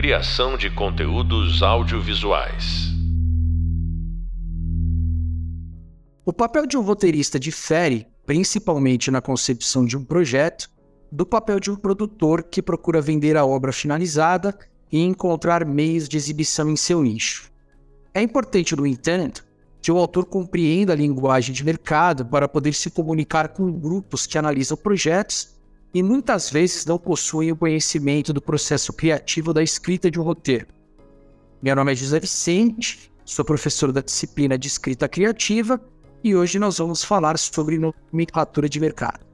Criação de conteúdos audiovisuais. O papel de um roteirista difere, principalmente na concepção de um projeto, do papel de um produtor que procura vender a obra finalizada e encontrar meios de exibição em seu nicho. É importante, no entanto, que o autor compreenda a linguagem de mercado para poder se comunicar com grupos que analisam projetos e muitas vezes não possuem o conhecimento do processo criativo da escrita de um roteiro. Meu nome é José Vicente, sou professor da disciplina de escrita criativa e hoje nós vamos falar sobre nomenclatura de mercado.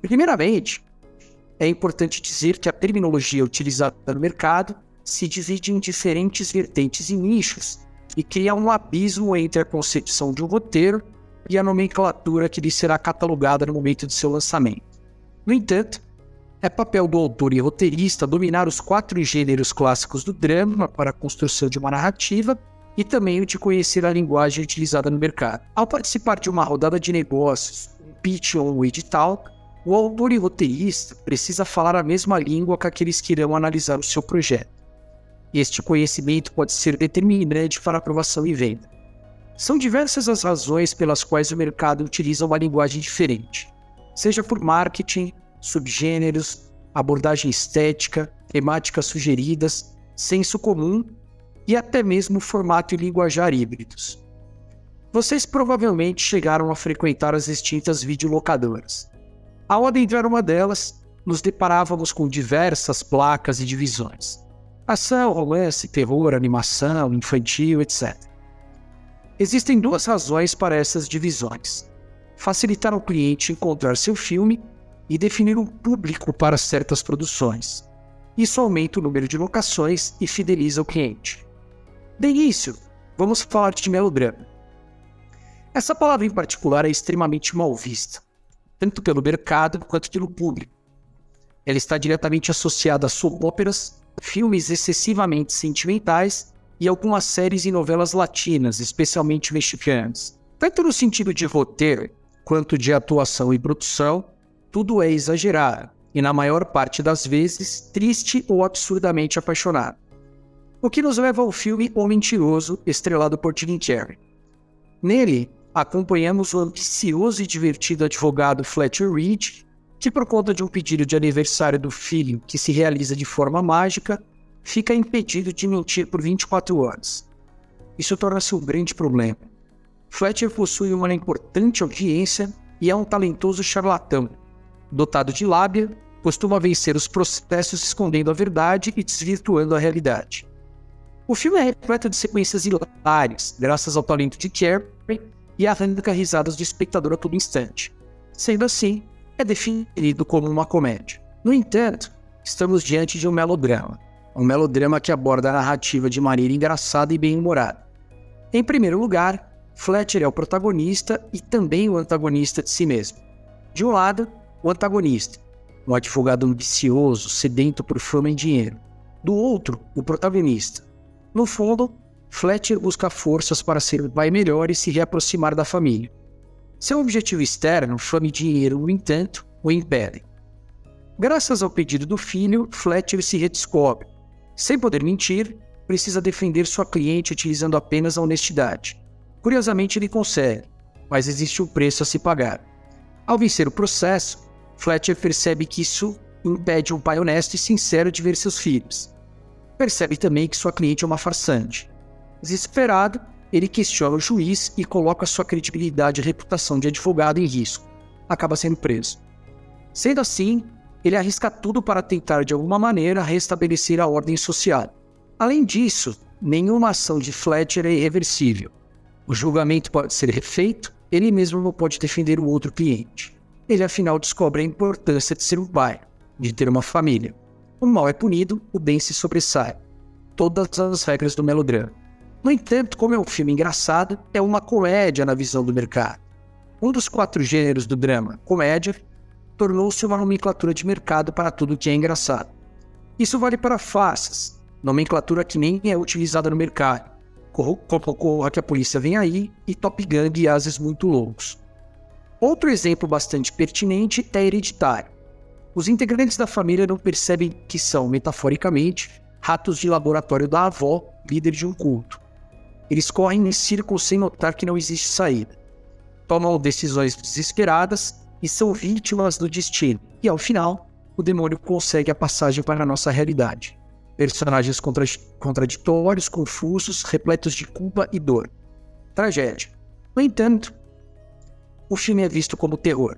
Primeiramente, é importante dizer que a terminologia utilizada no mercado se divide em diferentes vertentes e nichos e cria um abismo entre a concepção de um roteiro e a nomenclatura que lhe será catalogada no momento de seu lançamento. No entanto, é papel do autor e roteirista dominar os quatro gêneros clássicos do drama para a construção de uma narrativa e também o de conhecer a linguagem utilizada no mercado. Ao participar de uma rodada de negócios, um pitch ou um edital, o autor e roteirista precisa falar a mesma língua que aqueles que irão analisar o seu projeto. Este conhecimento pode ser determinante para aprovação e venda. São diversas as razões pelas quais o mercado utiliza uma linguagem diferente seja por marketing, subgêneros, abordagem estética, temáticas sugeridas, senso comum e até mesmo formato e linguajar híbridos. Vocês provavelmente chegaram a frequentar as extintas videolocadoras. Ao adentrar uma delas, nos deparávamos com diversas placas e divisões: ação, romance, terror, animação, infantil, etc. Existem duas razões para essas divisões facilitar ao cliente encontrar seu filme e definir um público para certas produções. Isso aumenta o número de locações e fideliza o cliente. De início, vamos falar de melodrama. Essa palavra em particular é extremamente mal vista, tanto pelo mercado quanto pelo público. Ela está diretamente associada a soap filmes excessivamente sentimentais e algumas séries e novelas latinas, especialmente mexicanas. Tanto no sentido de roteiro quanto de atuação e produção, tudo é exagerado e, na maior parte das vezes, triste ou absurdamente apaixonado. O que nos leva ao filme O Mentiroso, estrelado por Jim Carrey. Nele, acompanhamos o ambicioso e divertido advogado Fletcher Reed, que, por conta de um pedido de aniversário do filho que se realiza de forma mágica, fica impedido de mentir por 24 horas. Isso torna-se um grande problema Fletcher possui uma importante audiência e é um talentoso charlatão. Dotado de lábia, costuma vencer os processos escondendo a verdade e desvirtuando a realidade. O filme é repleto de sequências hilárias, graças ao talento de Carey e arranca risadas do espectador a todo instante. Sendo assim, é definido como uma comédia. No entanto, estamos diante de um melodrama. Um melodrama que aborda a narrativa de maneira engraçada e bem-humorada. Em primeiro lugar, Fletcher é o protagonista e também o antagonista de si mesmo. De um lado, o antagonista, um advogado ambicioso, sedento por fama e dinheiro. Do outro, o protagonista. No fundo, Fletcher busca forças para ser um pai melhor e se reaproximar da família. Seu objetivo externo, fama e dinheiro, no entanto, o impedem. Graças ao pedido do filho, Fletcher se redescobre. Sem poder mentir, precisa defender sua cliente utilizando apenas a honestidade. Curiosamente, ele consegue, mas existe um preço a se pagar. Ao vencer o processo, Fletcher percebe que isso impede um pai honesto e sincero de ver seus filhos. Percebe também que sua cliente é uma farsante. Desesperado, ele questiona o juiz e coloca sua credibilidade e reputação de advogado em risco. Acaba sendo preso. Sendo assim, ele arrisca tudo para tentar de alguma maneira restabelecer a ordem social. Além disso, nenhuma ação de Fletcher é irreversível. O julgamento pode ser refeito, ele mesmo não pode defender o outro cliente. Ele afinal descobre a importância de ser um pai, de ter uma família. O mal é punido, o bem se sobressai. Todas as regras do melodrama. No entanto, como é um filme engraçado, é uma comédia na visão do mercado. Um dos quatro gêneros do drama, comédia, tornou-se uma nomenclatura de mercado para tudo que é engraçado. Isso vale para faces, nomenclatura que nem é utilizada no mercado Corra que a polícia vem aí e Top Gun e ases muito loucos. Outro exemplo bastante pertinente é hereditário. Os integrantes da família não percebem que são, metaforicamente, ratos de laboratório da avó, líder de um culto. Eles correm em círculos sem notar que não existe saída. Tomam decisões desesperadas e são vítimas do destino. E ao final, o demônio consegue a passagem para a nossa realidade. Personagens contra contraditórios, confusos, repletos de culpa e dor. Tragédia. No entanto, o filme é visto como terror.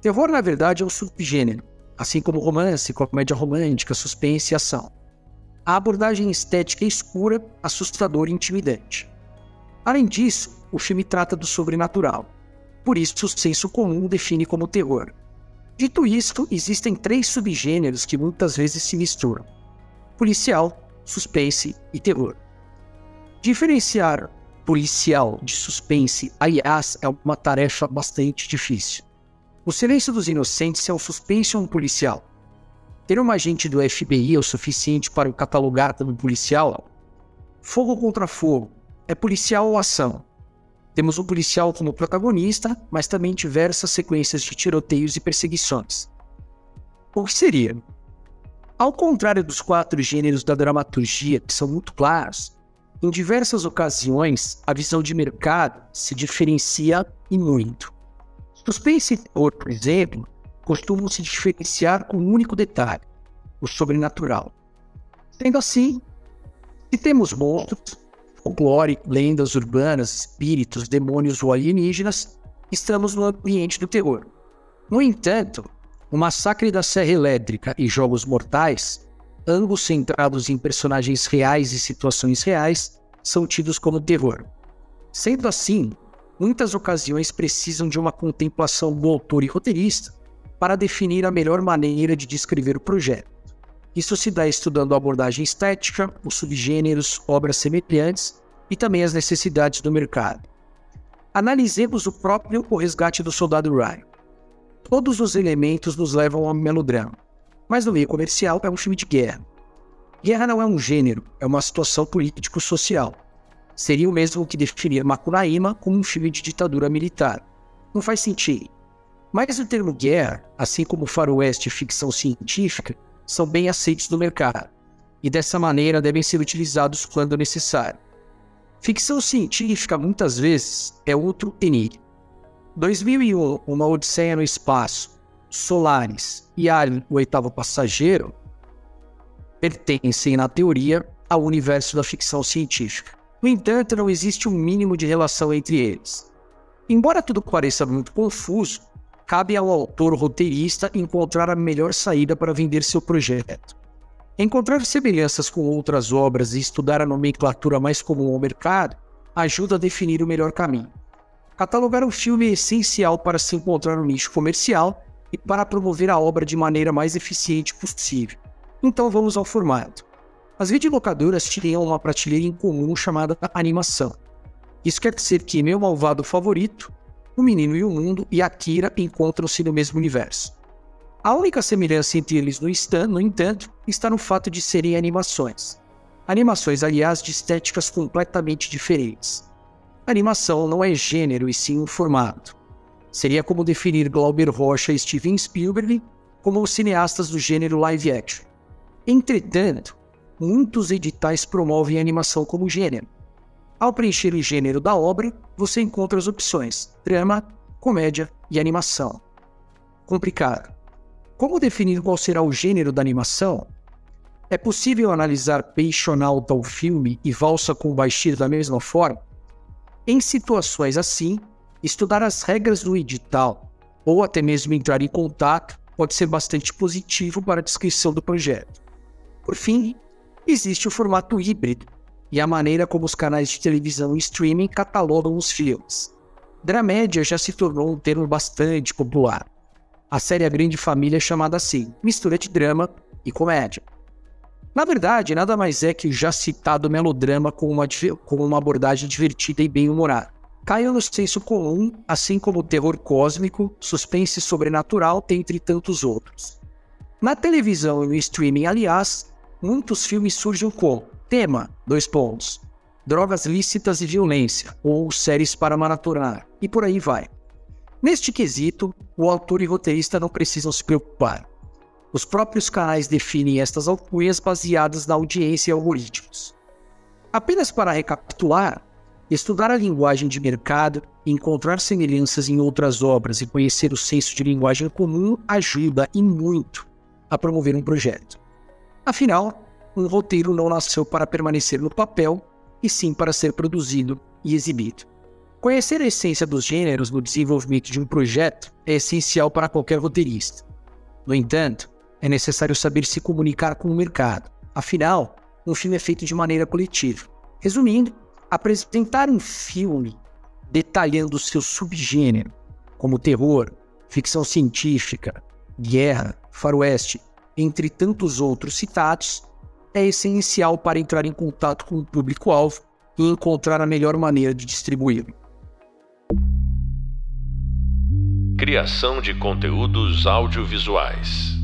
Terror, na verdade, é um subgênero, assim como romance, comédia romântica, suspense e ação. A abordagem estética é escura, assustadora e intimidante. Além disso, o filme trata do sobrenatural. Por isso, o senso comum define como terror. Dito isto, existem três subgêneros que muitas vezes se misturam: policial, suspense e terror. Diferenciar policial de suspense, aliás, é uma tarefa bastante difícil. O Silêncio dos Inocentes é um suspense ou um policial? Ter um agente do FBI é o suficiente para o catalogar como policial? Fogo contra fogo é policial ou ação? Temos o policial como protagonista, mas também diversas sequências de tiroteios e perseguições. O que seria? Ao contrário dos quatro gêneros da dramaturgia, que são muito claros, em diversas ocasiões a visão de mercado se diferencia e muito. Suspense e terror, por exemplo, costumam se diferenciar com um único detalhe: o sobrenatural. Sendo assim, se temos monstros, folclore, lendas urbanas, espíritos, demônios ou alienígenas, estamos no ambiente do terror. No entanto, o Massacre da Serra Elétrica e Jogos Mortais, ambos centrados em personagens reais e situações reais, são tidos como terror. Sendo assim, muitas ocasiões precisam de uma contemplação do autor e roteirista para definir a melhor maneira de descrever o projeto. Isso se dá estudando a abordagem estética, os subgêneros, obras semelhantes e também as necessidades do mercado. Analisemos o próprio O Resgate do Soldado Ryan. Todos os elementos nos levam ao melodrama, mas no meio comercial é um filme de guerra. Guerra não é um gênero, é uma situação político-social. Seria o mesmo que definir Macunaíma como um filme de ditadura militar. Não faz sentido. Mas o termo guerra, assim como faroeste e ficção científica, são bem aceitos no mercado, e dessa maneira devem ser utilizados quando necessário. Ficção científica muitas vezes é outro enigma. 2001, Uma Odisseia no Espaço, Solaris e Alien, o Oitavo Passageiro, pertencem, na teoria, ao universo da ficção científica. No entanto, não existe um mínimo de relação entre eles. Embora tudo pareça muito confuso, cabe ao autor roteirista encontrar a melhor saída para vender seu projeto. Encontrar semelhanças com outras obras e estudar a nomenclatura mais comum ao mercado ajuda a definir o melhor caminho. Catalogar um filme é essencial para se encontrar um nicho comercial e para promover a obra de maneira mais eficiente possível. Então vamos ao formato. As videolocadoras tinham uma prateleira em comum chamada animação. Isso quer dizer que meu malvado favorito o Menino e o Mundo e Akira encontram-se no mesmo universo. A única semelhança entre eles, no, stand, no entanto, está no fato de serem animações. Animações, aliás, de estéticas completamente diferentes. Animação não é gênero e sim um formato. Seria como definir Glauber Rocha e Steven Spielberg como cineastas do gênero live action. Entretanto, muitos editais promovem a animação como gênero, ao preencher o gênero da obra, você encontra as opções drama, comédia e animação. Complicado. Como definir qual será o gênero da animação? É possível analisar Peixonauta ao filme e Valsa com o Baixir da mesma forma? Em situações assim, estudar as regras do edital ou até mesmo entrar em contato pode ser bastante positivo para a descrição do projeto. Por fim, existe o formato híbrido, e a maneira como os canais de televisão e streaming catalogam os filmes. Dramédia já se tornou um termo bastante popular. A série A Grande Família é chamada assim, mistura de drama e comédia. Na verdade, nada mais é que o já citado melodrama com uma, com uma abordagem divertida e bem-humorada. Caiu no senso comum, assim como o terror cósmico, suspense sobrenatural, entre tantos outros. Na televisão e no streaming, aliás, muitos filmes surgem como Tema: dois pontos. Drogas lícitas e violência, ou séries para maratonar, e por aí vai. Neste quesito, o autor e roteirista não precisam se preocupar. Os próprios canais definem estas alcunhas baseadas na audiência e algoritmos. Apenas para recapitular, estudar a linguagem de mercado, encontrar semelhanças em outras obras e conhecer o senso de linguagem comum ajuda e muito a promover um projeto. Afinal, um roteiro não nasceu para permanecer no papel, e sim para ser produzido e exibido. Conhecer a essência dos gêneros no desenvolvimento de um projeto é essencial para qualquer roteirista. No entanto, é necessário saber se comunicar com o mercado. Afinal, um filme é feito de maneira coletiva. Resumindo, apresentar um filme detalhando seu subgênero, como terror, ficção científica, guerra, faroeste, entre tantos outros citados, é essencial para entrar em contato com o público-alvo e encontrar a melhor maneira de distribuí-lo. Criação de conteúdos audiovisuais.